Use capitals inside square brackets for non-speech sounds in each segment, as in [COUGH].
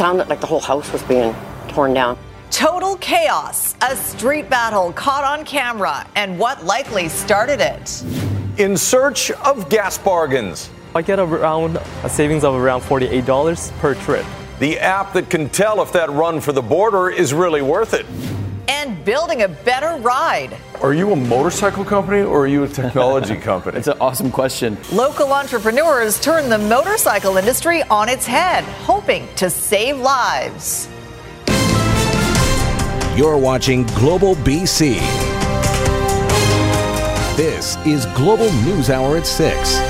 sounded like the whole house was being torn down. Total chaos, a street battle caught on camera, and what likely started it. In search of gas bargains. I get around a savings of around $48 per trip. The app that can tell if that run for the border is really worth it. And building a better ride. Are you a motorcycle company or are you a technology [LAUGHS] company? It's an awesome question. Local entrepreneurs turn the motorcycle industry on its head, hoping to save lives. You're watching Global BC. This is Global News Hour at 6.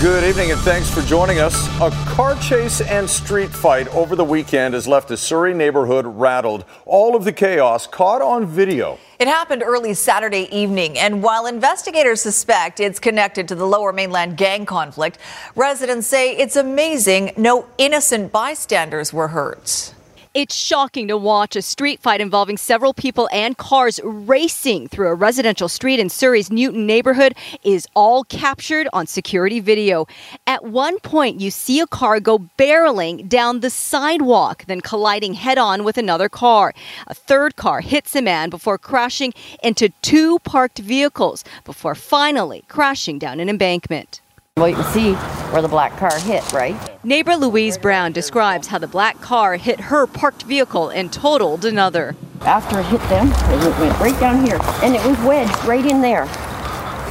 Good evening and thanks for joining us. A car chase and street fight over the weekend has left a Surrey neighborhood rattled. All of the chaos caught on video. It happened early Saturday evening, and while investigators suspect it's connected to the lower mainland gang conflict, residents say it's amazing no innocent bystanders were hurt. It's shocking to watch a street fight involving several people and cars racing through a residential street in Surrey's Newton neighborhood is all captured on security video. At one point, you see a car go barreling down the sidewalk, then colliding head on with another car. A third car hits a man before crashing into two parked vehicles before finally crashing down an embankment. Well, you can see where the black car hit, right? Neighbor Louise Brown describes how the black car hit her parked vehicle and totaled another. After it hit them, it went right down here, and it was wedged right in there.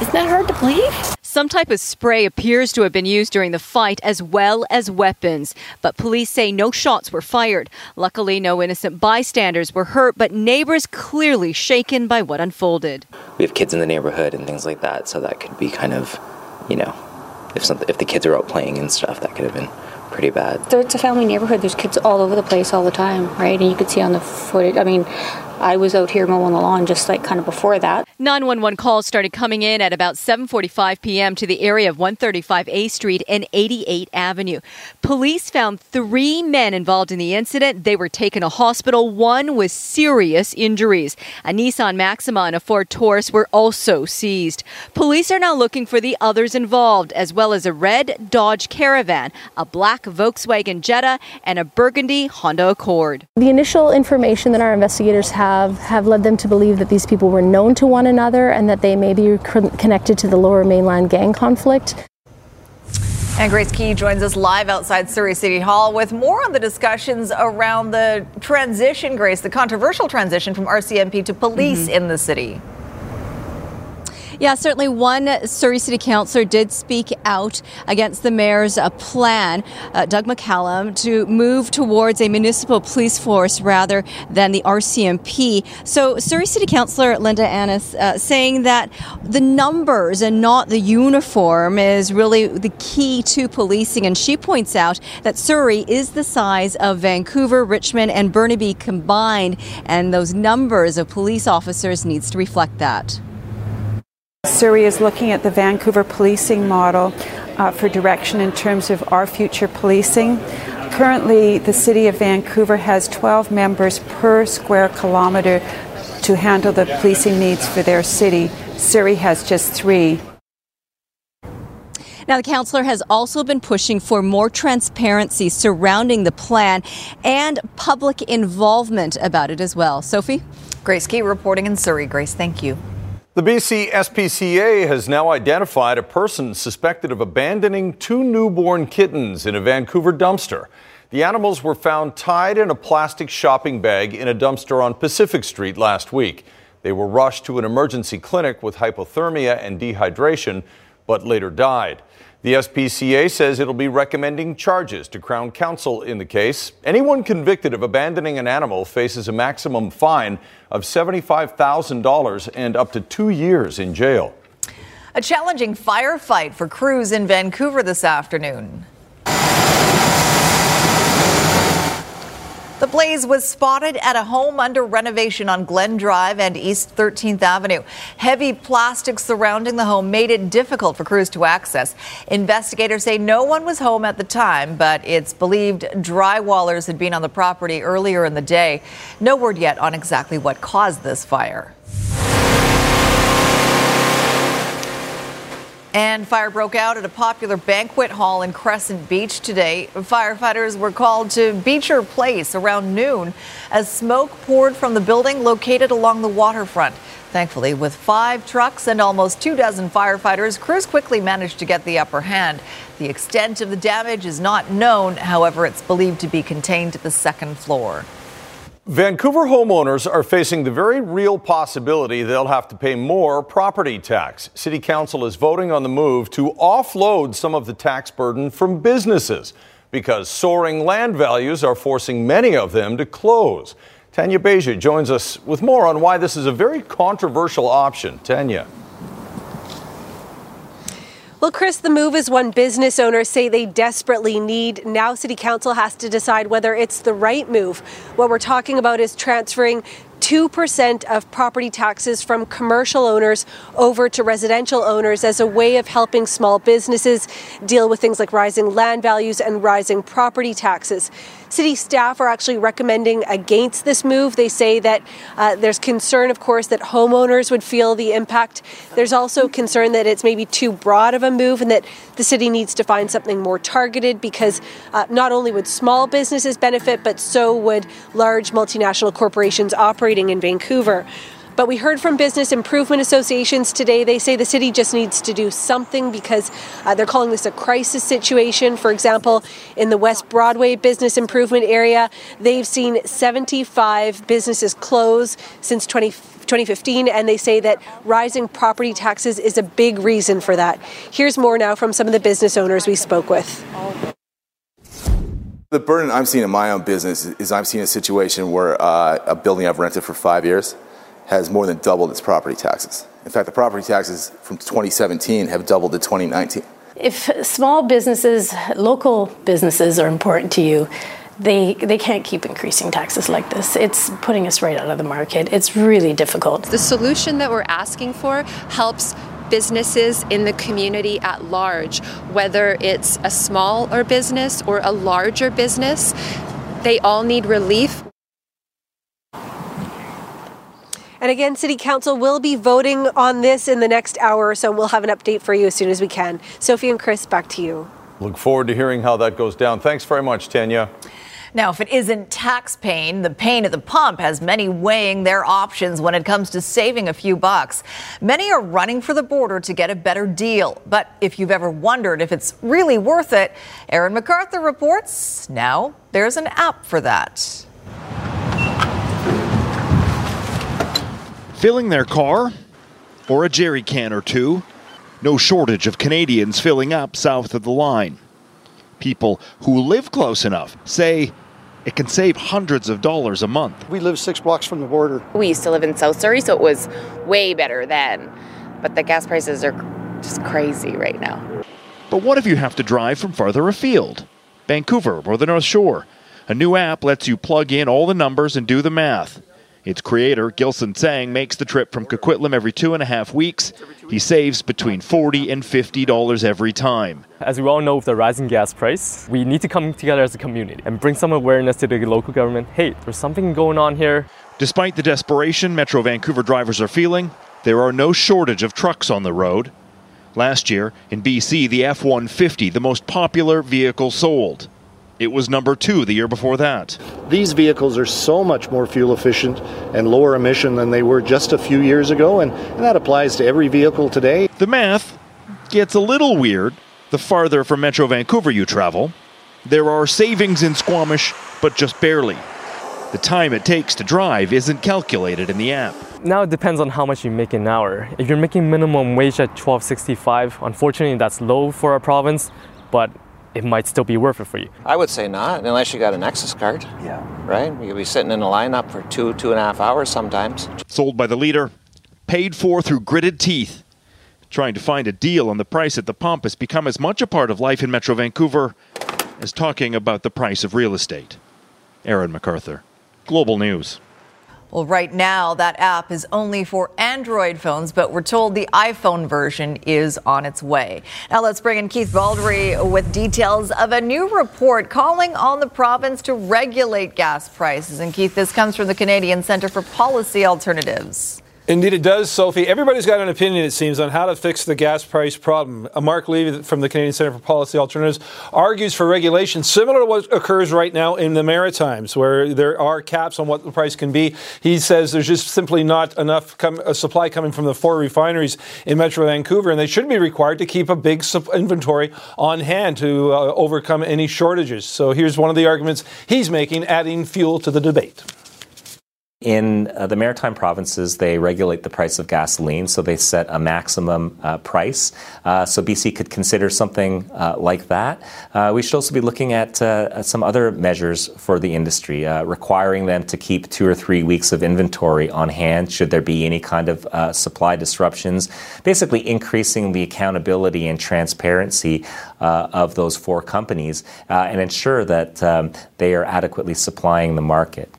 Isn't that hard to believe? Some type of spray appears to have been used during the fight as well as weapons, but police say no shots were fired. Luckily, no innocent bystanders were hurt, but neighbors clearly shaken by what unfolded. We have kids in the neighborhood and things like that, so that could be kind of, you know, if something, if the kids are out playing and stuff, that could have been pretty bad. It's a family neighborhood. There's kids all over the place all the time, right? And you could see on the footage. I mean, I was out here mowing the lawn just like kind of before that. 911 calls started coming in at about 7:45 p.m. to the area of 135A Street and 88 Avenue. Police found 3 men involved in the incident. They were taken to hospital, one with serious injuries. A Nissan Maxima and a Ford Taurus were also seized. Police are now looking for the others involved as well as a red Dodge Caravan, a black Volkswagen Jetta, and a burgundy Honda Accord. The initial information that our investigators have have led them to believe that these people were known to one another and that they may be connected to the lower mainland gang conflict. And Grace Ke joins us live outside Surrey City Hall with more on the discussions around the transition, Grace, the controversial transition from RCMP to police mm-hmm. in the city. Yeah, certainly one Surrey City Councillor did speak out against the mayor's uh, plan, uh, Doug McCallum, to move towards a municipal police force rather than the RCMP. So, Surrey City Councillor Linda Annis uh, saying that the numbers and not the uniform is really the key to policing. And she points out that Surrey is the size of Vancouver, Richmond, and Burnaby combined, and those numbers of police officers needs to reflect that. Surrey is looking at the Vancouver policing model uh, for direction in terms of our future policing. Currently, the City of Vancouver has 12 members per square kilometre to handle the policing needs for their city. Surrey has just three. Now, the councillor has also been pushing for more transparency surrounding the plan and public involvement about it as well. Sophie? Grace Ke reporting in Surrey. Grace, thank you. The BC SPCA has now identified a person suspected of abandoning two newborn kittens in a Vancouver dumpster. The animals were found tied in a plastic shopping bag in a dumpster on Pacific Street last week. They were rushed to an emergency clinic with hypothermia and dehydration, but later died. The SPCA says it'll be recommending charges to Crown Counsel in the case. Anyone convicted of abandoning an animal faces a maximum fine of $75,000 and up to two years in jail. A challenging firefight for crews in Vancouver this afternoon. The blaze was spotted at a home under renovation on Glen Drive and East 13th Avenue. Heavy plastic surrounding the home made it difficult for crews to access. Investigators say no one was home at the time, but it's believed drywallers had been on the property earlier in the day. No word yet on exactly what caused this fire. And fire broke out at a popular banquet hall in Crescent Beach today. Firefighters were called to Beecher Place around noon as smoke poured from the building located along the waterfront. Thankfully, with five trucks and almost two dozen firefighters, crews quickly managed to get the upper hand. The extent of the damage is not known. However, it's believed to be contained to the second floor. Vancouver homeowners are facing the very real possibility they'll have to pay more property tax. City Council is voting on the move to offload some of the tax burden from businesses because soaring land values are forcing many of them to close. Tanya Beja joins us with more on why this is a very controversial option. Tanya. Well, Chris, the move is one business owners say they desperately need. Now, City Council has to decide whether it's the right move. What we're talking about is transferring 2% of property taxes from commercial owners over to residential owners as a way of helping small businesses deal with things like rising land values and rising property taxes. City staff are actually recommending against this move. They say that uh, there's concern, of course, that homeowners would feel the impact. There's also concern that it's maybe too broad of a move and that the city needs to find something more targeted because uh, not only would small businesses benefit, but so would large multinational corporations operating in Vancouver. But we heard from business improvement associations today. They say the city just needs to do something because uh, they're calling this a crisis situation. For example, in the West Broadway business improvement area, they've seen 75 businesses close since 20, 2015, and they say that rising property taxes is a big reason for that. Here's more now from some of the business owners we spoke with. The burden I'm seeing in my own business is I'm seeing a situation where uh, a building I've rented for five years has more than doubled its property taxes. In fact, the property taxes from 2017 have doubled to 2019. If small businesses, local businesses are important to you, they, they can't keep increasing taxes like this. It's putting us right out of the market. It's really difficult. The solution that we're asking for helps businesses in the community at large, whether it's a smaller business or a larger business. They all need relief. And again, City Council will be voting on this in the next hour or so. We'll have an update for you as soon as we can. Sophie and Chris, back to you. Look forward to hearing how that goes down. Thanks very much, Tanya. Now, if it isn't tax pain, the pain at the pump has many weighing their options when it comes to saving a few bucks. Many are running for the border to get a better deal. But if you've ever wondered if it's really worth it, Aaron McArthur reports now there's an app for that. Filling their car or a jerry can or two. No shortage of Canadians filling up south of the line. People who live close enough say it can save hundreds of dollars a month. We live six blocks from the border. We used to live in South Surrey, so it was way better then. But the gas prices are just crazy right now. But what if you have to drive from farther afield? Vancouver or the North Shore. A new app lets you plug in all the numbers and do the math. Its creator, Gilson Tsang, makes the trip from Coquitlam every two and a half weeks. He saves between 40 and $50 every time. As we all know, with the rising gas price, we need to come together as a community and bring some awareness to the local government. Hey, there's something going on here. Despite the desperation Metro Vancouver drivers are feeling, there are no shortage of trucks on the road. Last year, in BC, the F 150, the most popular vehicle sold. It was number two the year before that. These vehicles are so much more fuel efficient and lower emission than they were just a few years ago, and, and that applies to every vehicle today. The math gets a little weird the farther from Metro Vancouver you travel. There are savings in Squamish, but just barely. The time it takes to drive isn't calculated in the app. Now it depends on how much you make an hour. If you're making minimum wage at 12.65, unfortunately that's low for our province, but it might still be worth it for you. I would say not, unless you got an Nexus card. Yeah. Right? You could be sitting in a lineup for two, two and a half hours sometimes. Sold by the leader, paid for through gritted teeth. Trying to find a deal on the price at the pump has become as much a part of life in Metro Vancouver as talking about the price of real estate. Aaron McArthur, Global News. Well, right now, that app is only for Android phones, but we're told the iPhone version is on its way. Now, let's bring in Keith Baldry with details of a new report calling on the province to regulate gas prices. And Keith, this comes from the Canadian Centre for Policy Alternatives. Indeed, it does, Sophie. Everybody's got an opinion, it seems, on how to fix the gas price problem. Uh, Mark Levy from the Canadian Centre for Policy Alternatives argues for regulation similar to what occurs right now in the Maritimes, where there are caps on what the price can be. He says there's just simply not enough com- supply coming from the four refineries in Metro Vancouver, and they should be required to keep a big inventory on hand to uh, overcome any shortages. So here's one of the arguments he's making, adding fuel to the debate. In uh, the maritime provinces, they regulate the price of gasoline, so they set a maximum uh, price. Uh, so BC could consider something uh, like that. Uh, we should also be looking at, uh, at, some other measures for the industry, requiring them to keep two or three weeks of inventory on hand should there be any kind of supply disruptions. Basically, increasing the accountability and transparency of those four companies and ensure that um, they are adequately supplying the market.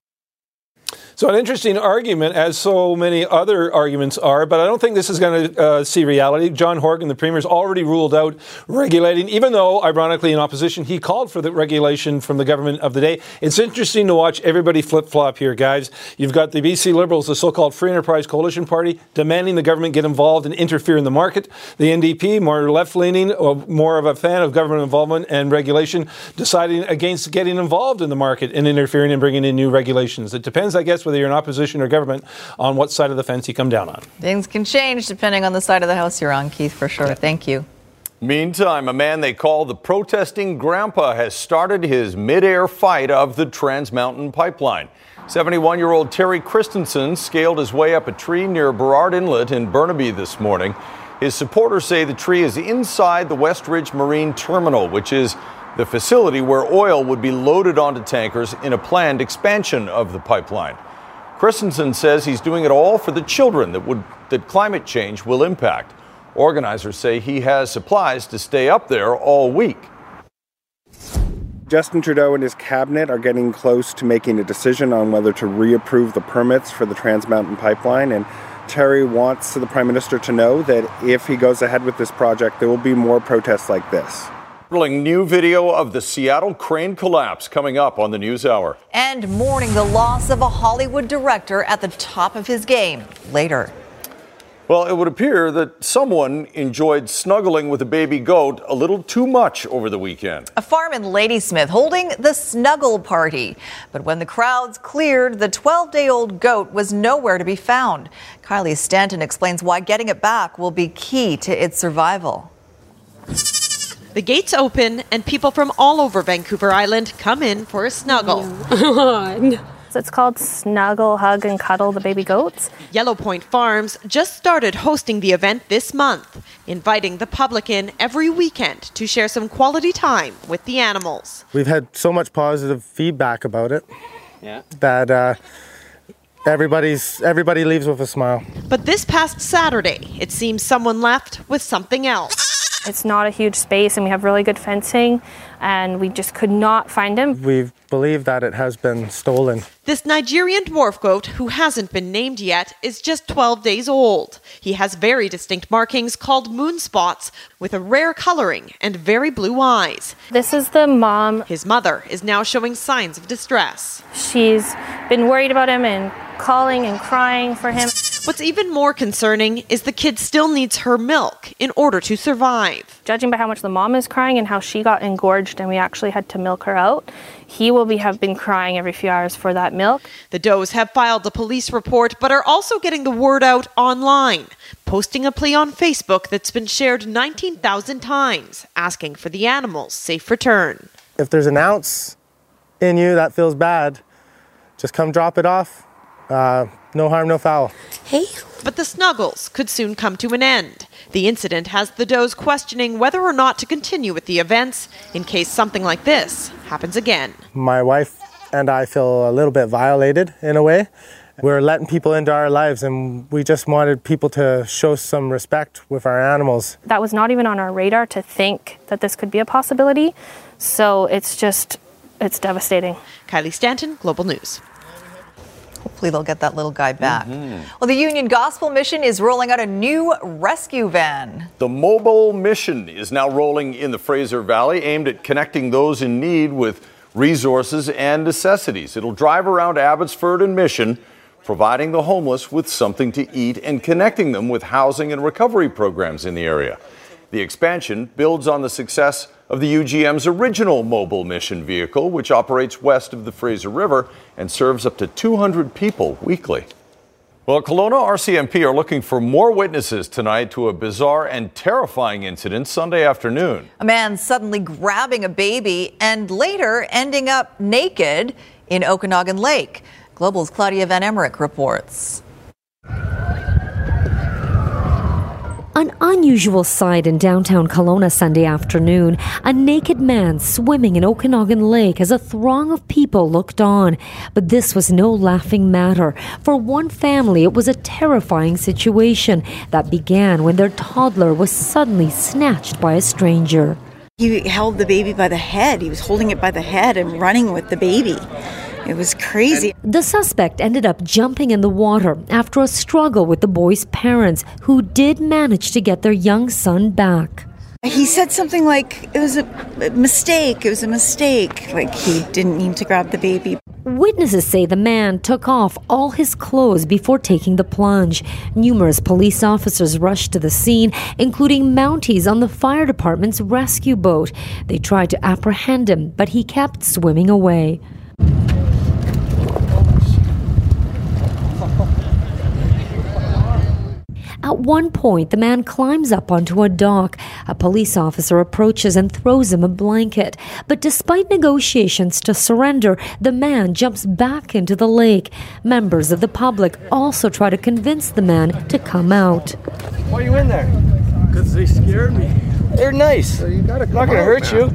So, an interesting argument, as so many other arguments are, but I don't think this is going to uh, see reality. John Horgan, the premier, has already ruled out regulating, even though, ironically, in opposition, he called for the regulation from the government of the day. It's interesting to watch everybody flip flop here, guys. You've got the BC Liberals, the so called Free Enterprise Coalition Party, demanding the government get involved and interfere in the market. The NDP, more left leaning, more of a fan of government involvement and regulation, deciding against getting involved in the market and interfering and bringing in new regulations. It depends, I guess, whether you're in opposition or government, on what side of the fence you come down on. Things can change depending on the side of the house you're on, Keith, for sure. Thank you. Meantime, a man they call the protesting grandpa has started his midair fight of the Trans Mountain Pipeline. 71 year old Terry Christensen scaled his way up a tree near Burrard Inlet in Burnaby this morning. His supporters say the tree is inside the Westridge Marine Terminal, which is the facility where oil would be loaded onto tankers in a planned expansion of the pipeline. Christensen says he's doing it all for the children that, would, that climate change will impact. Organizers say he has supplies to stay up there all week. Justin Trudeau and his cabinet are getting close to making a decision on whether to reapprove the permits for the Trans Mountain Pipeline. And Terry wants the Prime Minister to know that if he goes ahead with this project, there will be more protests like this. New video of the Seattle crane collapse coming up on the News Hour. And mourning the loss of a Hollywood director at the top of his game later. Well, it would appear that someone enjoyed snuggling with a baby goat a little too much over the weekend. A farm in Ladysmith holding the snuggle party. But when the crowds cleared, the 12 day old goat was nowhere to be found. Kylie Stanton explains why getting it back will be key to its survival. The gates open, and people from all over Vancouver Island come in for a snuggle. [LAUGHS] So it's called Snuggle, Hug, and Cuddle the Baby Goats. Yellow Point Farms just started hosting the event this month, inviting the public in every weekend to share some quality time with the animals. We've had so much positive feedback about it yeah. that uh, everybody's everybody leaves with a smile. But this past Saturday, it seems someone left with something else. It's not a huge space and we have really good fencing and we just could not find him. We believe that it has been stolen. This Nigerian dwarf goat, who hasn't been named yet, is just 12 days old. He has very distinct markings called moon spots with a rare coloring and very blue eyes. This is the mom. His mother is now showing signs of distress. She's been worried about him and calling and crying for him. What's even more concerning is the kid still needs her milk in order to survive. Judging by how much the mom is crying and how she got engorged and we actually had to milk her out, he will be have been crying every few hours for that milk. The Does have filed a police report but are also getting the word out online, posting a plea on Facebook that's been shared 19,000 times asking for the animal's safe return. If there's an ounce in you that feels bad, just come drop it off. Uh, no harm, no foul. Hey. But the snuggles could soon come to an end. The incident has the Does questioning whether or not to continue with the events in case something like this happens again. My wife and I feel a little bit violated in a way. We're letting people into our lives, and we just wanted people to show some respect with our animals. That was not even on our radar to think that this could be a possibility. So it's just, it's devastating. Kylie Stanton, Global News. Hopefully, they'll get that little guy back. Mm-hmm. Well, the Union Gospel Mission is rolling out a new rescue van. The mobile mission is now rolling in the Fraser Valley, aimed at connecting those in need with resources and necessities. It'll drive around Abbotsford and Mission, providing the homeless with something to eat and connecting them with housing and recovery programs in the area. The expansion builds on the success of the UGM's original mobile mission vehicle, which operates west of the Fraser River and serves up to 200 people weekly. Well, Kelowna RCMP are looking for more witnesses tonight to a bizarre and terrifying incident Sunday afternoon. A man suddenly grabbing a baby and later ending up naked in Okanagan Lake. Global's Klaudia Van Emmerik reports. An unusual sight in downtown Kelowna Sunday afternoon. A naked man swimming in Okanagan Lake as a throng of people looked on. But this was no laughing matter. For one family, it was a terrifying situation that began when their toddler was suddenly snatched by a stranger. He held the baby by the head. He was holding it by the head and running with the baby. It was crazy. The suspect ended up jumping in the water after a struggle with the boy's parents, who did manage to get their young son back. He said something like, it was a mistake, it was a mistake, like he didn't mean to grab the baby. Witnesses say the man took off all his clothes before taking the plunge. Numerous police officers rushed to the scene, including Mounties on the fire department's rescue boat. They tried to apprehend him, but he kept swimming away. At one point, the man climbs up onto a dock. A police officer approaches and throws him a blanket. But despite negotiations to surrender, the man jumps back into the lake. Members of the public also try to convince the man to come out. Why are you in there? Because they scared me. They're nice. So you gotta not going to hurt man.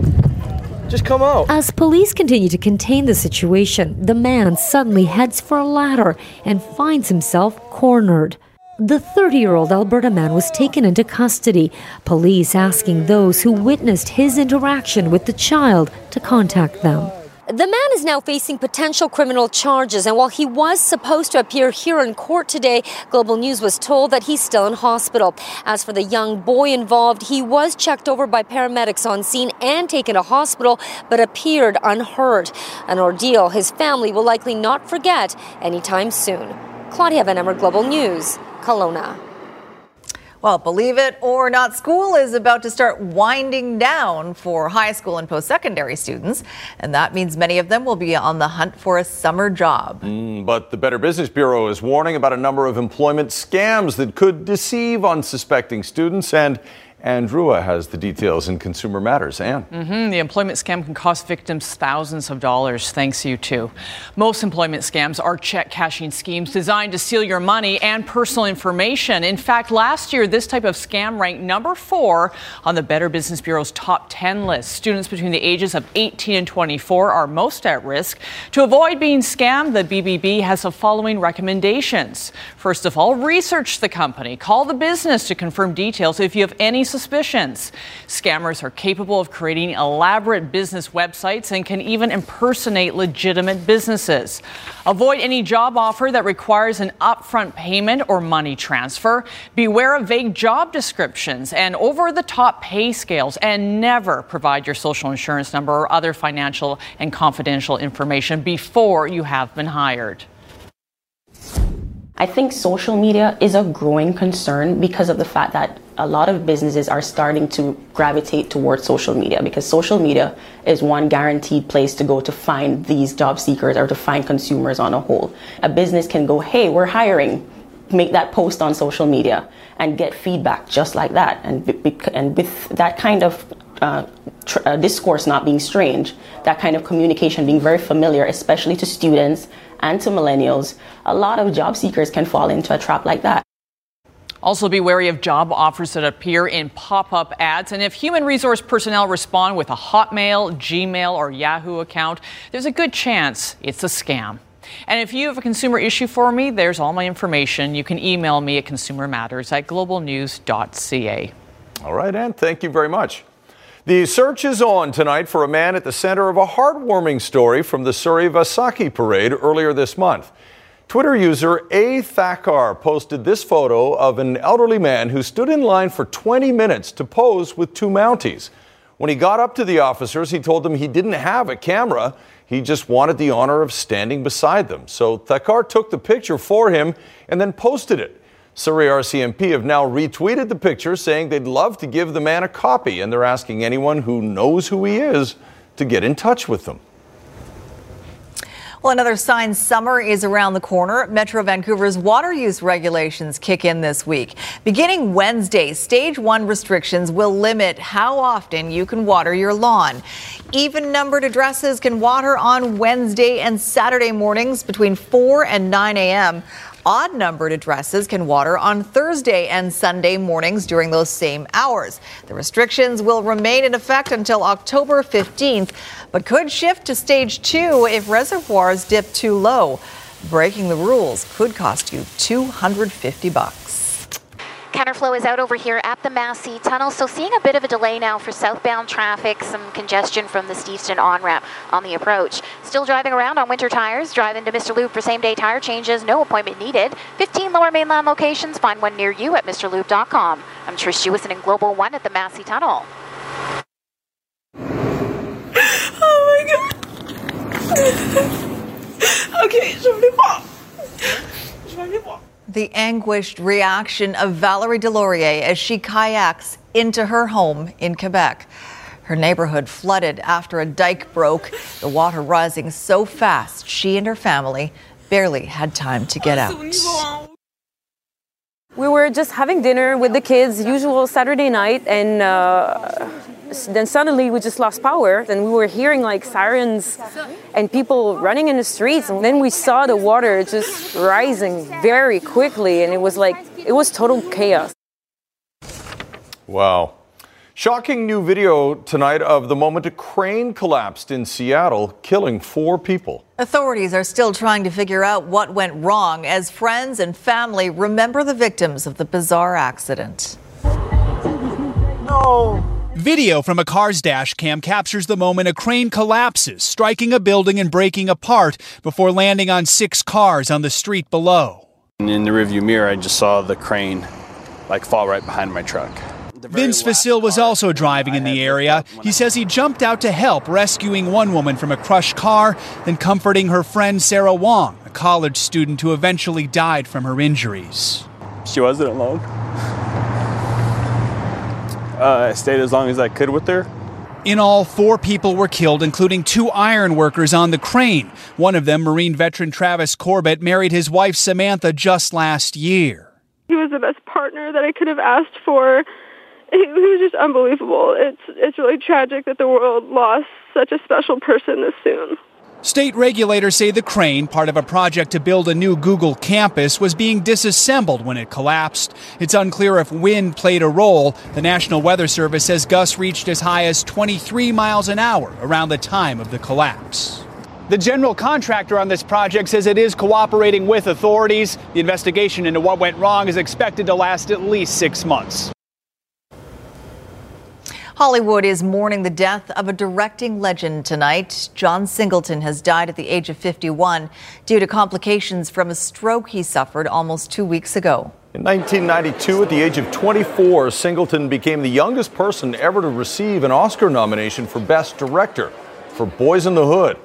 you. Just come out. As police continue to contain the situation, the man suddenly heads for a ladder and finds himself cornered. The 30 year old Alberta man was taken into custody, police asking those who witnessed his interaction with the child to contact them. The man is now facing potential criminal charges, and while he was supposed to appear here in court today, Global News was told that he's still in hospital. As for the young boy involved, he was checked over by paramedics on scene and taken to hospital, but appeared unhurt. An ordeal his family will likely not forget anytime soon. Klaudia Van Emmer, Global News. Kelowna. Well, believe it or not, school is about to start winding down for high school and post secondary students. And that means many of them will be on the hunt for a summer job. Mm, but the Better Business Bureau is warning about a number of employment scams that could deceive unsuspecting students and Anne Drewa has the details in Consumer Matters. Anne. Mm-hmm. The employment scam can cost victims thousands of dollars, thanks you too. Most employment scams are check cashing schemes designed to steal your money and personal information. In fact, last year, this type of scam ranked number four on the Better Business Bureau's top 10 list. Students between the ages of 18 and 24 are most at risk. To avoid being scammed, the BBB has the following recommendations. First of all, research the company. Call the business to confirm details if you have any suspicions. Scammers are capable of creating elaborate business websites and can even impersonate legitimate businesses. Avoid any job offer that requires an upfront payment or money transfer. Beware of vague job descriptions and over the top pay scales, and never provide your social insurance number or other financial and confidential information before you have been hired. I think social media is a growing concern because of the fact that a lot of businesses are starting to gravitate towards social media because social media is one guaranteed place to go to find these job seekers or to find consumers on a whole. A business can go, hey, we're hiring, make that post on social media and get feedback just like that. And, and with that kind of uh, tr- uh, discourse not being strange, that kind of communication being very familiar, especially to students and to millennials, a lot of job seekers can fall into a trap like that. Also, be wary of job offers that appear in pop up ads. And if human resource personnel respond with a Hotmail, Gmail, or Yahoo account, there's a good chance it's a scam. And if you have a consumer issue for me, there's all my information. You can email me at consumermatters at globalnews.ca. All right, Anne, thank you very much. The search is on tonight for a man at the center of a heartwarming story from the Surrey Vaisakhi parade earlier this month. Twitter user A. Thakkar posted this photo of an elderly man who stood in line for 20 minutes to pose with two Mounties. When he got up to the officers, he told them he didn't have a camera. He just wanted the honor of standing beside them. So Thakar took the picture for him and then posted it. Surrey RCMP have now retweeted the picture saying they'd love to give the man a copy and they're asking anyone who knows who he is to get in touch with them. Well, another sign summer is around the corner. Metro Vancouver's water use regulations kick in this week. Beginning Wednesday, stage one restrictions will limit how often you can water your lawn. Even numbered addresses can water on Wednesday and Saturday mornings between 4 and 9 a.m. Odd numbered addresses can water on Thursday and Sunday mornings during those same hours. The restrictions will remain in effect until October 15th, but could shift to stage two if reservoirs dip too low. Breaking the rules could cost you 250 bucks. Counterflow is out over here at the Massey Tunnel, so seeing a bit of a delay now for southbound traffic, some congestion from the Steveston on-ramp on the approach. Still driving around on winter tires, drive into Mr. Lube for same-day tire changes, no appointment needed. 15 lower mainland locations, find one near you at mrlube.com. I'm Trish Jewison in Global One at the Massey Tunnel. Oh my god. okay, je vais voir. Je vais voir the anguished reaction of Valerie Delaurier as she kayaks into her home in Quebec. Her neighborhood flooded after a dike broke, the water rising so fast she and her family barely had time to get out. We were just having dinner with the kids, usual Saturday night, and uh, then suddenly we just lost power. And we were hearing like sirens and people running in the streets. And then we saw the water just rising very quickly. And it was like it was total chaos. Wow. Shocking new video tonight of the moment a crane collapsed in seattle killing four people. Authorities are still trying to figure out what went wrong as friends and family remember the victims of the bizarre accident. No Video from a car's dash cam captures the moment a crane collapses, striking a building and breaking apart before landing on six cars on the street below. In the rearview mirror, I just saw the crane like fall right behind my truck. Vince Facil was also driving in the area. He says he jumped out to help, rescuing one woman from a crushed car, then comforting her friend Sarah Wong, a college student who eventually died from her injuries. She wasn't alone uh, I stayed as long as I could with her. In all, four people were killed, including two iron workers on the crane. One of them, Marine veteran Travis Corbett, married his wife Samantha just last year. He was the best partner that I could have asked for. He, he was just unbelievable. It's it's really tragic that the world lost such a special person this soon. State regulators say the crane, part of a project to build a new Google campus, was being disassembled when it collapsed. It's unclear if wind played a role. The National Weather Service says gusts reached as high as 23 miles an hour around the time of the collapse. The general contractor on this project says it is cooperating with authorities. The investigation into what went wrong is expected to last at least six months. Hollywood is mourning the death of a directing legend tonight. John Singleton has died at the age of 51 due to complications from a stroke he suffered almost two weeks ago. In 1992, at the age of 24, Singleton became the youngest person ever to receive an Oscar nomination for Best Director for Boyz n the Hood.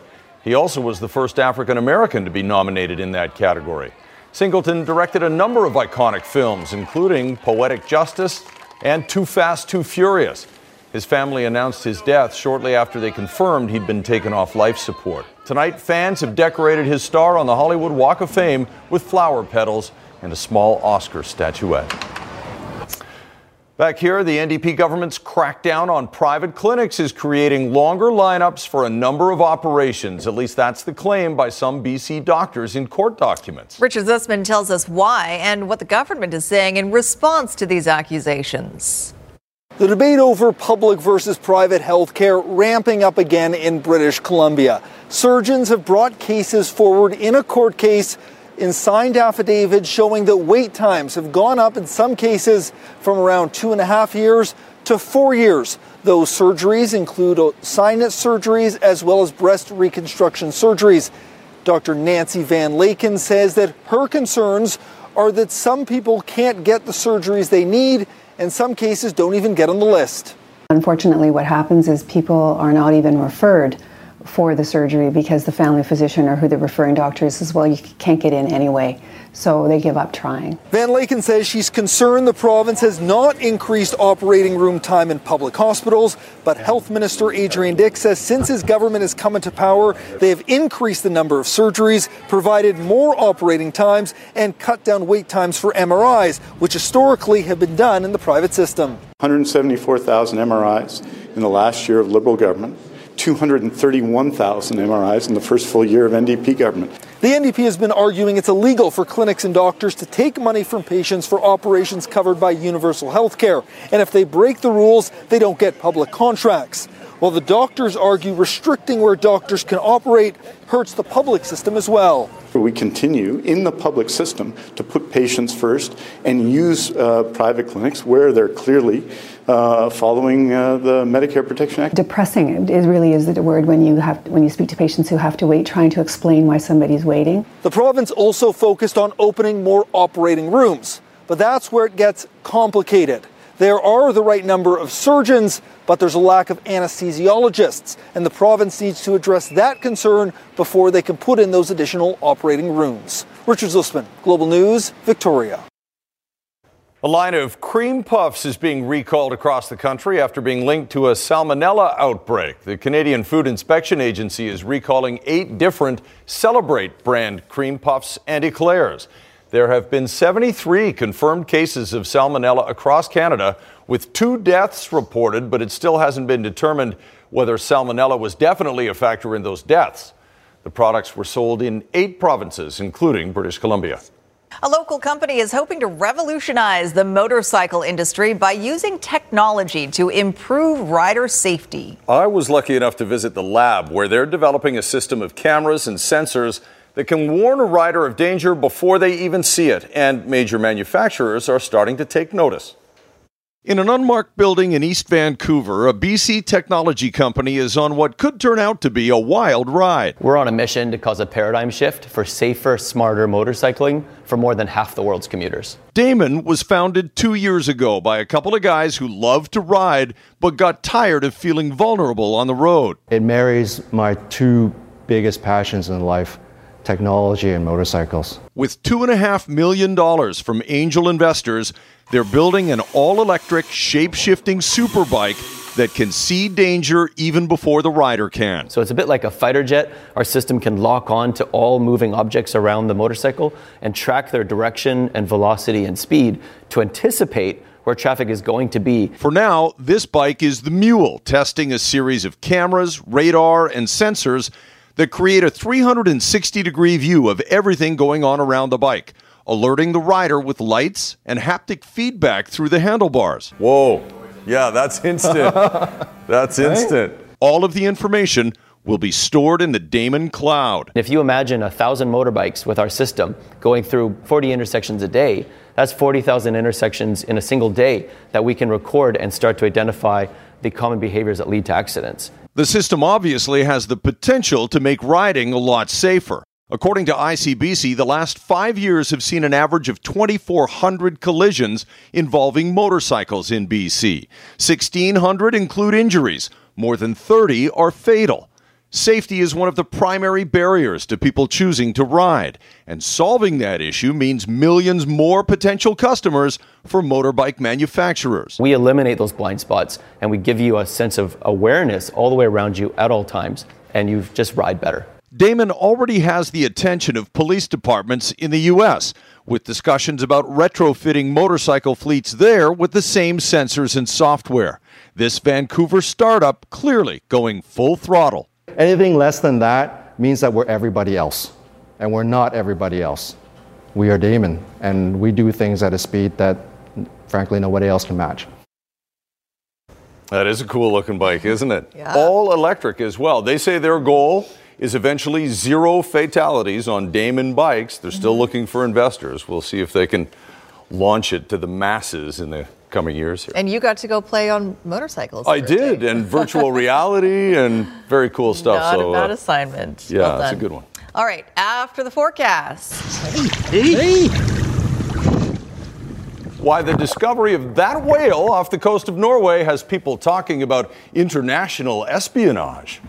He also was the first African American to be nominated in that category. Singleton directed a number of iconic films, including Poetic Justice and 2 Fast 2 Furious. His family announced his death shortly after they confirmed he'd been taken off life support. Tonight, fans have decorated his star on the Hollywood Walk of Fame with flower petals and a small Oscar statuette. Back here, the NDP government's crackdown on private clinics is creating longer lineups for a number of operations. At least that's the claim by some BC doctors in court documents. Richard Zussman tells us why and what the government is saying in response to these accusations. The debate over public versus private health care ramping up again in British Columbia. Surgeons have brought cases forward in a court case in signed affidavits showing that wait times have gone up in some cases from around two and a half years to four years. Those surgeries include sinus surgeries as well as breast reconstruction surgeries. Dr. Nancy Van Laeken says that her concerns are that some people can't get the surgeries they need in some cases don't even get on the list. Unfortunately, what happens is people are not even referred for the surgery because the family physician or who the referring doctor is says, well, you can't get in anyway. So they give up trying. Van Laeken says she's concerned the province has not increased operating room time in public hospitals, but Health Minister Adrian Dix says since his government has come into power, they have increased the number of surgeries, provided more operating times, and cut down wait times for MRIs, which historically have been done in the private system. 174,000 MRIs in the last year of Liberal government. 231,000 MRIs in the first full year of NDP government. The NDP has been arguing it's illegal for clinics and doctors to take money from patients for operations covered by universal health care. And if they break the rules, they don't get public contracts. While the doctors argue restricting where doctors can operate hurts the public system as well. We continue in the public system to put patients first and use uh, private clinics where they're clearly uh, following uh, the Medicare Protection Act. Depressing it really is the word when you have when you speak to patients who have to wait, trying to explain why somebody's waiting. The province also focused on opening more operating rooms, but that's where it gets complicated. There are the right number of surgeons, but there's a lack of anesthesiologists, and the province needs to address that concern before they can put in those additional operating rooms. Richard Zussman, Global News, Victoria. A line of cream puffs is being recalled across the country after being linked to a salmonella outbreak. The Canadian Food Inspection Agency is recalling eight different Celebrate brand cream puffs and eclairs. There have been 73 confirmed cases of salmonella across Canada, with two deaths reported, but it still hasn't been determined whether salmonella was definitely a factor in those deaths. The products were sold in eight provinces, including British Columbia. A local company is hoping to revolutionize the motorcycle industry by using technology to improve rider safety. I was lucky enough to visit the lab where they're developing a system of cameras and sensors that can warn a rider of danger before they even see it, and major manufacturers are starting to take notice. In an unmarked building in East Vancouver, a BC technology company is on what could turn out to be a wild ride. We're on a mission to cause a paradigm shift for safer, smarter motorcycling for more than half the world's commuters. Damon was founded two years ago by a couple of guys who loved to ride but got tired of feeling vulnerable on the road. It marries my two biggest passions in life technology and motorcycles. With $2.5 million from angel investors, they're building an all electric, shape shifting superbike that can see danger even before the rider can. So it's a bit like a fighter jet. Our system can lock on to all moving objects around the motorcycle and track their direction and velocity and speed to anticipate where traffic is going to be. For now, this bike is the Mule, testing a series of cameras, radar, and sensors that create a 360 degree view of everything going on around the bike, alerting the rider with lights and haptic feedback through the handlebars. Whoa. Yeah, that's instant. [LAUGHS] that's instant. All of the information will be stored in the Damon cloud. If you imagine a thousand motorbikes with our system going through 40 intersections a day, that's 40,000 intersections in a single day that we can record and start to identify the common behaviors that lead to accidents. The system obviously has the potential to make riding a lot safer. According to ICBC, the last five years have seen an average of 2,400 collisions involving motorcycles in BC. 1,600 include injuries, more than 30 are fatal. Safety is one of the primary barriers to people choosing to ride, and solving that issue means millions more potential customers for motorbike manufacturers. We eliminate those blind spots and we give you a sense of awareness all the way around you at all times, and you just ride better. Damon already has the attention of police departments in the U.S., with discussions about retrofitting motorcycle fleets there with the same sensors and software. This Vancouver startup clearly going full throttle. Anything less than that means that we're everybody else, and we're not everybody else. We are Damon, and we do things at a speed that, frankly, nobody else can match. That is a cool looking bike, isn't it? Yeah. All electric as well. They say their goal is eventually zero fatalities on Damon bikes. They're still mm-hmm. looking for investors. We'll see if they can launch it to the masses in the coming years here. And you got to go play on motorcycles. I for a day. did, and virtual [LAUGHS] reality and very cool stuff. Not so a bad uh, assignment. yeah, Well it's a good one. All right, after the forecast. why the discovery of that whale off the coast of Norway has people talking about international espionage.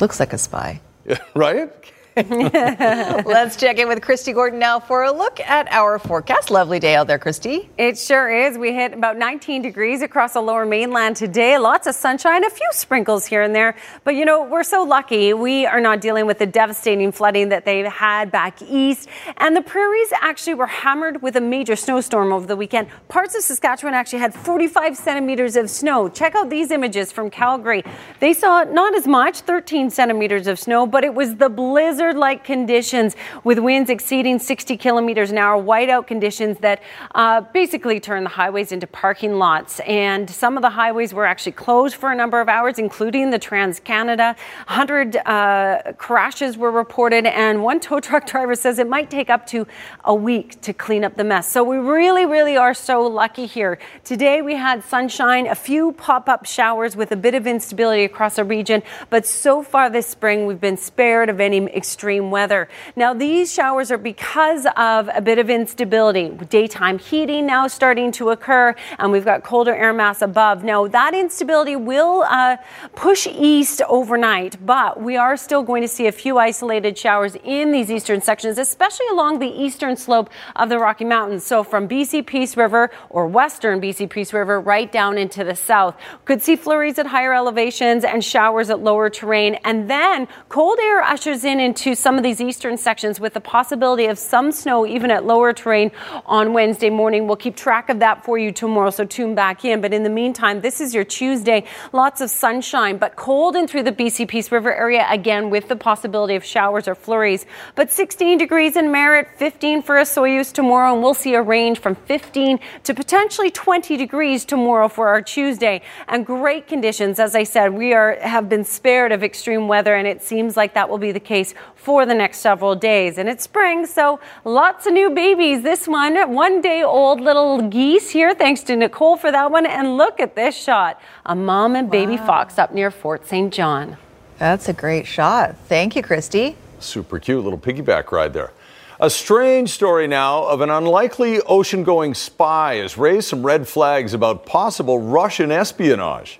Looks like a spy. [LAUGHS] right? [LAUGHS] Let's check in with Kristi Gordon now for a look at our forecast. Lovely day out there, Kristi. It sure is. We hit about 19 degrees across the lower mainland today. Lots of sunshine, a few sprinkles here and there. But you know, we're so lucky. We are not dealing with the devastating flooding that they've had back east. And the prairies actually were hammered with a major snowstorm over the weekend. Parts of Saskatchewan actually had 45 centimeters of snow. Check out these images from Calgary. They saw not as much, 13 centimeters of snow, but it was the blizzard blizzard like conditions with winds exceeding 60 kilometers an hour, whiteout conditions that uh, basically turn the highways into parking lots. And some of the highways were actually closed for a number of hours, including the Trans Canada. 100 uh, crashes were reported, and one tow truck driver says it might take up to a week to clean up the mess. So we really, really are so lucky here. Today we had sunshine, a few pop up showers with a bit of instability across the region, but so far this spring we've been spared of any extreme weather. Now, these showers are because of a bit of instability. Daytime heating now starting to occur, and we've got colder air mass above. Now, that instability will uh, push east overnight, but we are still going to see a few isolated showers in these eastern sections, especially along the eastern slope of the Rocky Mountains. So, from BC Peace River or western BC Peace River right down into the south. Could see flurries at higher elevations and showers at lower terrain. And then cold air ushers in into to some of these eastern sections with the possibility of some snow even at lower terrain on Wednesday morning. We'll keep track of that for you tomorrow, so tune back in. But in the meantime, this is your Tuesday. Lots of sunshine, but cold in through the BC Peace River area again with the possibility of showers or flurries. But 16 degrees in Merritt, 15 for Osoyoos tomorrow, and we'll see a range from 15 to potentially 20 degrees tomorrow for our Tuesday. And great conditions, as I said, we are have been spared of extreme weather, and it seems like that will be the case for the next several days. And it's spring, so lots of new babies. This one, one day old little geese here. Thanks to Nicole for that one. And look at this shot a mom and baby wow. fox up near Fort St. John. That's a great shot. Thank you, Christy. Super cute little piggyback ride there. A strange story now of an unlikely ocean going spy has raised some red flags about possible Russian espionage.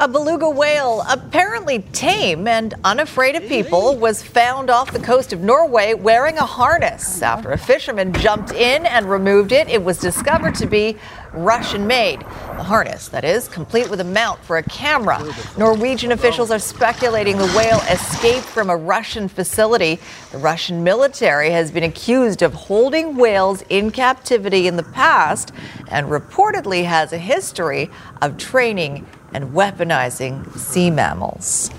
A beluga whale, apparently tame and unafraid of people, was found off the coast of Norway wearing a harness. After a fisherman jumped in and removed it, it was discovered to be Russian made. The harness, that is, complete with a mount for a camera. Norwegian officials are speculating the whale escaped from a Russian facility. The Russian military has been accused of holding whales in captivity in the past and reportedly has a history of training and weaponizing sea mammals.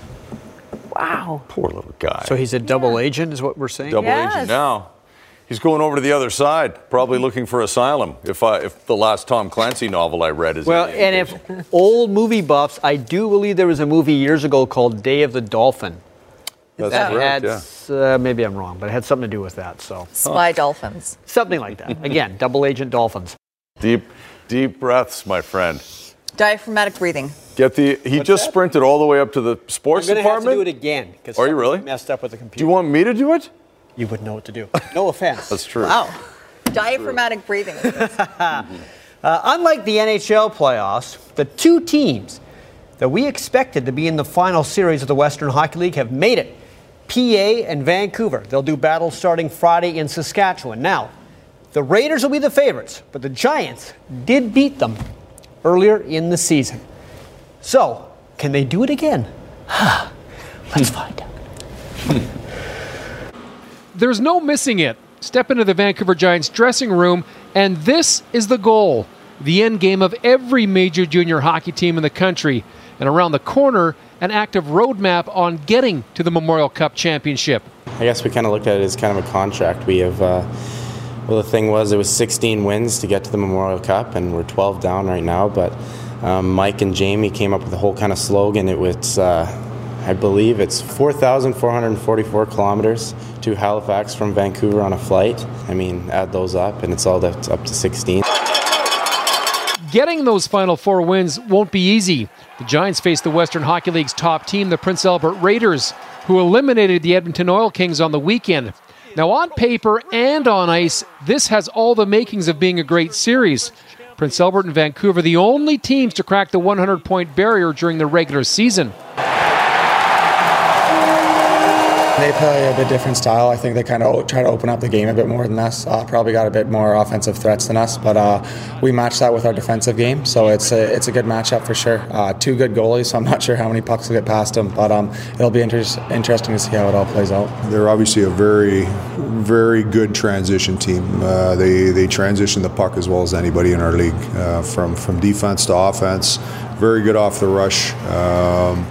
Wow. Poor little guy. So he's a double yeah. agent, is what we're saying? Double yes. agent now. He's going over to the other side, probably looking for asylum. If I, if the last Tom Clancy novel I read is well, and if old movie buffs, I do believe there was a movie years ago called Day of the Dolphin. That's that correct, had, yeah. uh, maybe I'm wrong, but it had something to do with that. So spy huh. dolphins, something like that. Again, [LAUGHS] double agent dolphins. Deep, deep breaths, my friend. Diaphragmatic breathing. Get the. He What's just that? sprinted all the way up to the sports I'm department. Have to do it again. Are you really messed up with the computer? Do you want me to do it? You would know what to do. No offense. [LAUGHS] That's true. Wow. Diaphragmatic breathing. [LAUGHS] uh, unlike the NHL playoffs, the two teams that we expected to be in the final series of the Western Hockey League have made it. PA and Vancouver. They'll do battle starting Friday in Saskatchewan. Now, the Raiders will be the favorites, but the Giants did beat them earlier in the season. So, can they do it again? Let's find out. There's no missing it. Step into the Vancouver Giants dressing room, and this is the goal the end game of every major junior hockey team in the country. And around the corner, an active roadmap on getting to the Memorial Cup championship. I guess we kind of looked at it as kind of a contract. We have. Uh, well, the thing was, it was 16 wins to get to the Memorial Cup, and we're 12 down right now. But um, Mike and Jamie came up with a whole kind of slogan. It was, uh, I believe, it's 4,444 kilometers to Halifax from Vancouver on a flight. I mean, add those up, and it's all to, up to 16. Getting those final four wins won't be easy. The Giants face the Western Hockey League's top team, the Prince Albert Raiders, who eliminated the Edmonton Oil Kings on the weekend. Now, on paper and on ice, this has all the makings of being a great series. Prince Albert and Vancouver, the only teams to crack the 100 point barrier during the regular season. They play a bit different style. I think they kind of try to open up the game a bit more than us. Uh, probably got a bit more offensive threats than us, but uh, we match that with our defensive game. So it's a, it's a good matchup for sure. Uh, two good goalies, so I'm [LAUGHS] not sure how many pucks will get past them, but um, it'll be inter- interesting to see how it all plays out. They're obviously a very, very good transition team. Uh, they they transition the puck as well as anybody in our league, uh, from from defense to offense. Very good off the rush. Um,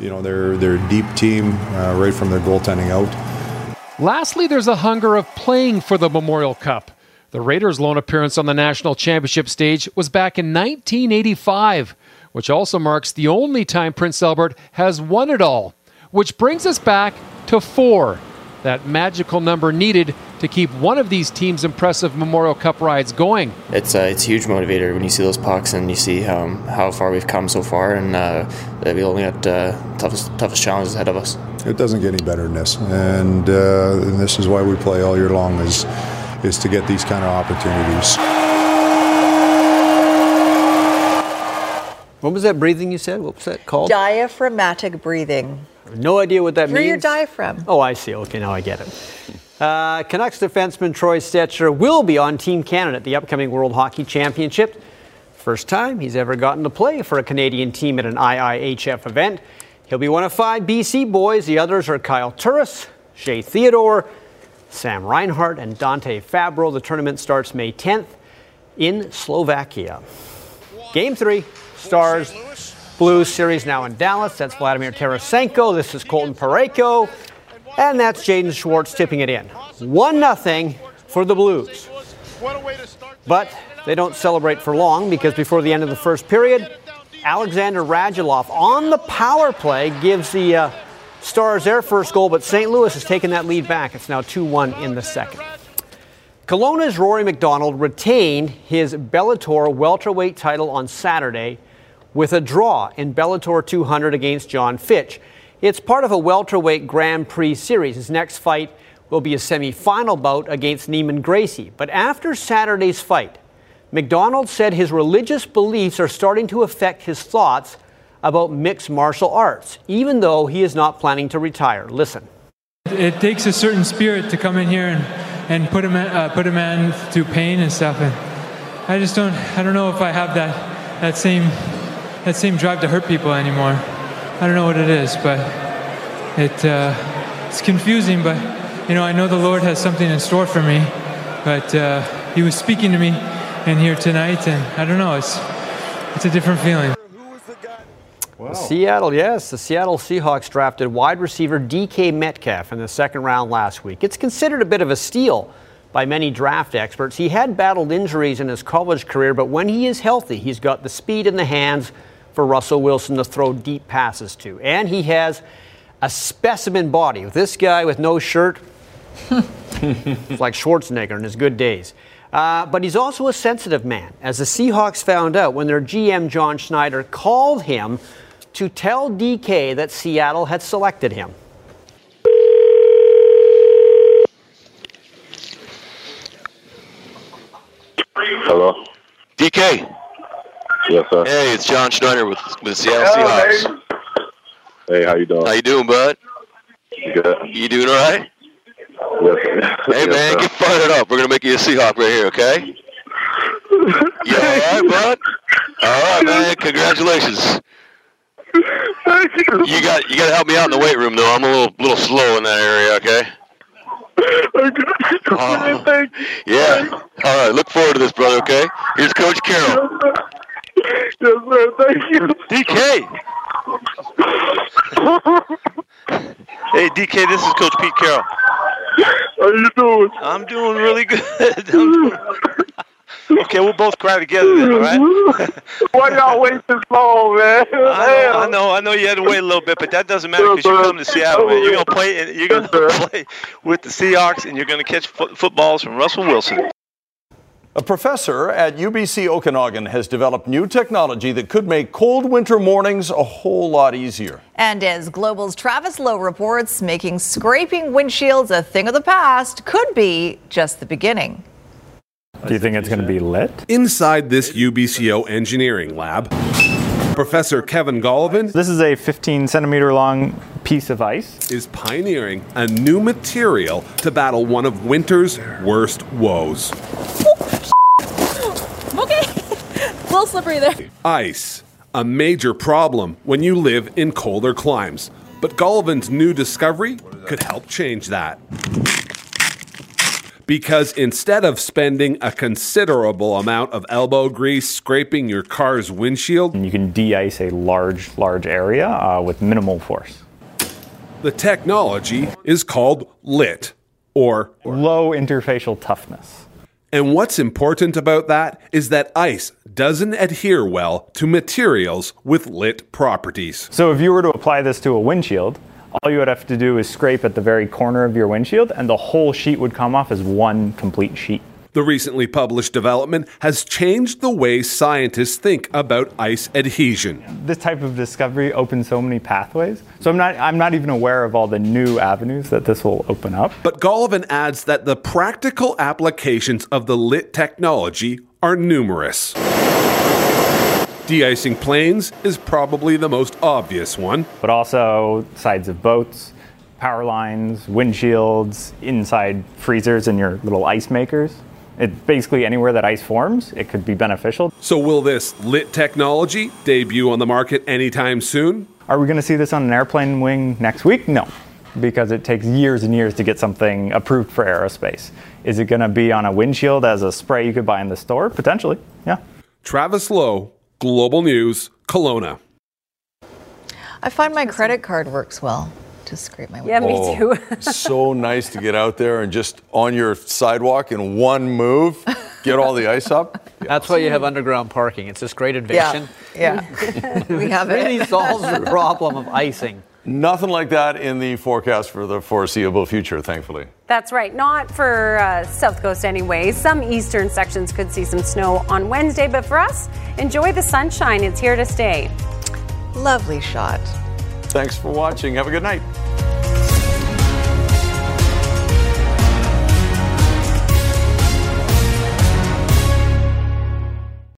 you know, they're, they're a deep team uh, right from their goaltending out. Lastly, there's a hunger of playing for the Memorial Cup. The Raiders' lone appearance on the national championship stage was back in 1985, which also marks the only time Prince Albert has won it all. Which brings us back to four, that magical number needed to keep one of these teams' impressive Memorial Cup rides going. It's uh, it's a huge motivator when you see those pucks and you see um, how far we've come so far, and uh, we only got uh, toughest toughest challenges ahead of us. It doesn't get any better than this, and, uh, and this is why we play all year long is is to get these kind of opportunities. What was that breathing you said? What was that called? Diaphragmatic breathing. No idea what that Through means. your diaphragm. Oh, I see. Okay, now I get it. Uh, Canucks defenseman Troy Stecher will be on Team Canada at the upcoming World Hockey Championship. First time he's ever gotten to play for a Canadian team at an IIHF event. He'll be one of five BC boys. The others are Kyle Turris, Shea Theodore, Sam Reinhart, and Dante Fabbro. The tournament starts May 10th in Slovakia. Game three, Stars Blues series now in Dallas. That's Vladimir Tarasenko. This is Colton Parayko. And that's Jaden Schwartz tipping it in. 1 0 for the Blues. But they don't celebrate for long because before the end of the first period, Alexander Radulov on the power play gives the uh, Stars their first goal, but St. Louis has taken that lead back. It's now 2 1 in the second. Kelowna's Rory MacDonald retained his Bellator welterweight title on Saturday with a draw in Bellator 200 against Jon Fitch. It's part of a welterweight Grand Prix series. His next fight will be a semifinal bout against Neiman Gracie. But after Saturday's fight, MacDonald said his religious beliefs are starting to affect his thoughts about mixed martial arts, even though he is not planning to retire. Listen. It takes a certain spirit to come in here and, and put, a man, uh, put a man through pain and stuff. And I just don't, I don't know if I have that, that same that same drive to hurt people anymore. I don't know what it is, but it uh, it's confusing. But you know, I know the Lord has something in store for me. But uh, He was speaking to me in here tonight, and I don't know. It's it's a different feeling. Seattle, yes, the Seattle Seahawks drafted wide receiver DK Metcalf in the second round last week. It's considered a bit of a steal by many draft experts. He had battled injuries in his college career, but when he is healthy, he's got the speed in the hands for Russell Wilson to throw deep passes to. And he has a specimen body. This guy with no shirt, [LAUGHS] it's like Schwarzenegger in his good days. Uh, but he's also a sensitive man, as the Seahawks found out when their GM John Schneider called him to tell DK that Seattle had selected him. Hello. DK. Yes, sir. Hey, it's John Schneider with, with Seattle Seahawks. Hey, how you doing? How you doing, bud? Good. You doing all right? Yes, sir. Hey, Yes, man, sir. get fired up. We're gonna make you a Seahawk right here, okay? You all right, bud? All right, man. Congratulations. You got you got to help me out in the weight room, though. I'm a little little slow in that area, okay? Oh, [LAUGHS] yeah. All right. Look forward to this, brother. Okay. Here's Coach Carroll. Yes, sir. Thank you. DK. Hey, DK. This is Coach Pete Carroll. How you doing? I'm doing really good. [LAUGHS] Doing- okay, we'll both cry together then, all right? [LAUGHS] Why y'all wait this long, man? I know, I know, I know you had to wait a little bit, but that doesn't matter because you come to Seattle, man. You're gonna play, you're gonna [LAUGHS] play with the Seahawks, and you're gonna catch fo- footballs from Russell Wilson. A professor at UBC Okanagan has developed new technology that could make cold winter mornings a whole lot easier. And as Global's Travis Lowe reports, making scraping windshields a thing of the past could be just the beginning. Do you think it's going to be lit? Inside this UBCO engineering lab, Professor Kevin Golovin This is a 15 centimeter long piece of ice. is pioneering a new material to battle one of winter's worst woes Okay. a little slippery there. ice. A major problem when you live in colder climes. But Golovin's new discovery could help change that. Because instead of spending a considerable amount of elbow grease scraping your car's windshield, You can de ice a large, large area uh, with minimal force. the technology is called LIT, or low interfacial toughness. And what's important about that is that ice doesn't adhere well to materials with lit properties. So if you were to apply this to a windshield, all you would have to do is scrape at the very corner of your windshield, and the whole sheet would come off as one complete sheet. The recently published development has changed the way scientists think about ice adhesion. This type of discovery opens so many pathways. So I'm not I'm not even aware of all the new avenues that this will open up. But Golovin adds that the practical applications of the lit technology are numerous. De-icing planes is probably the most obvious one. But also sides of boats, power lines, windshields, inside freezers and your little ice makers. It basically anywhere that ice forms, it could be beneficial. So will this lit technology debut on the market anytime soon? Are we going to see this on an airplane wing next week? No, because it takes years and years to get something approved for aerospace. Is it going to be on a windshield as a spray you could buy in the store? Potentially, yeah. Travis Lowe, Global News, Kelowna. I find my credit card works well to scrape my Yeah, me [LAUGHS] Oh, too. so nice to get out there and just on your sidewalk in one move, get all the ice up. [LAUGHS] That's why you have underground parking. It's this great invention. Yeah. yeah. [LAUGHS] we have it. it. really solves the problem of icing. Nothing like that in the forecast for the foreseeable future, thankfully. That's right. Not for uh, South Coast anyway. Some eastern sections could see some snow on Wednesday, but for us, enjoy the sunshine. It's here to stay. Lovely shot. Thanks for watching. Have a good night.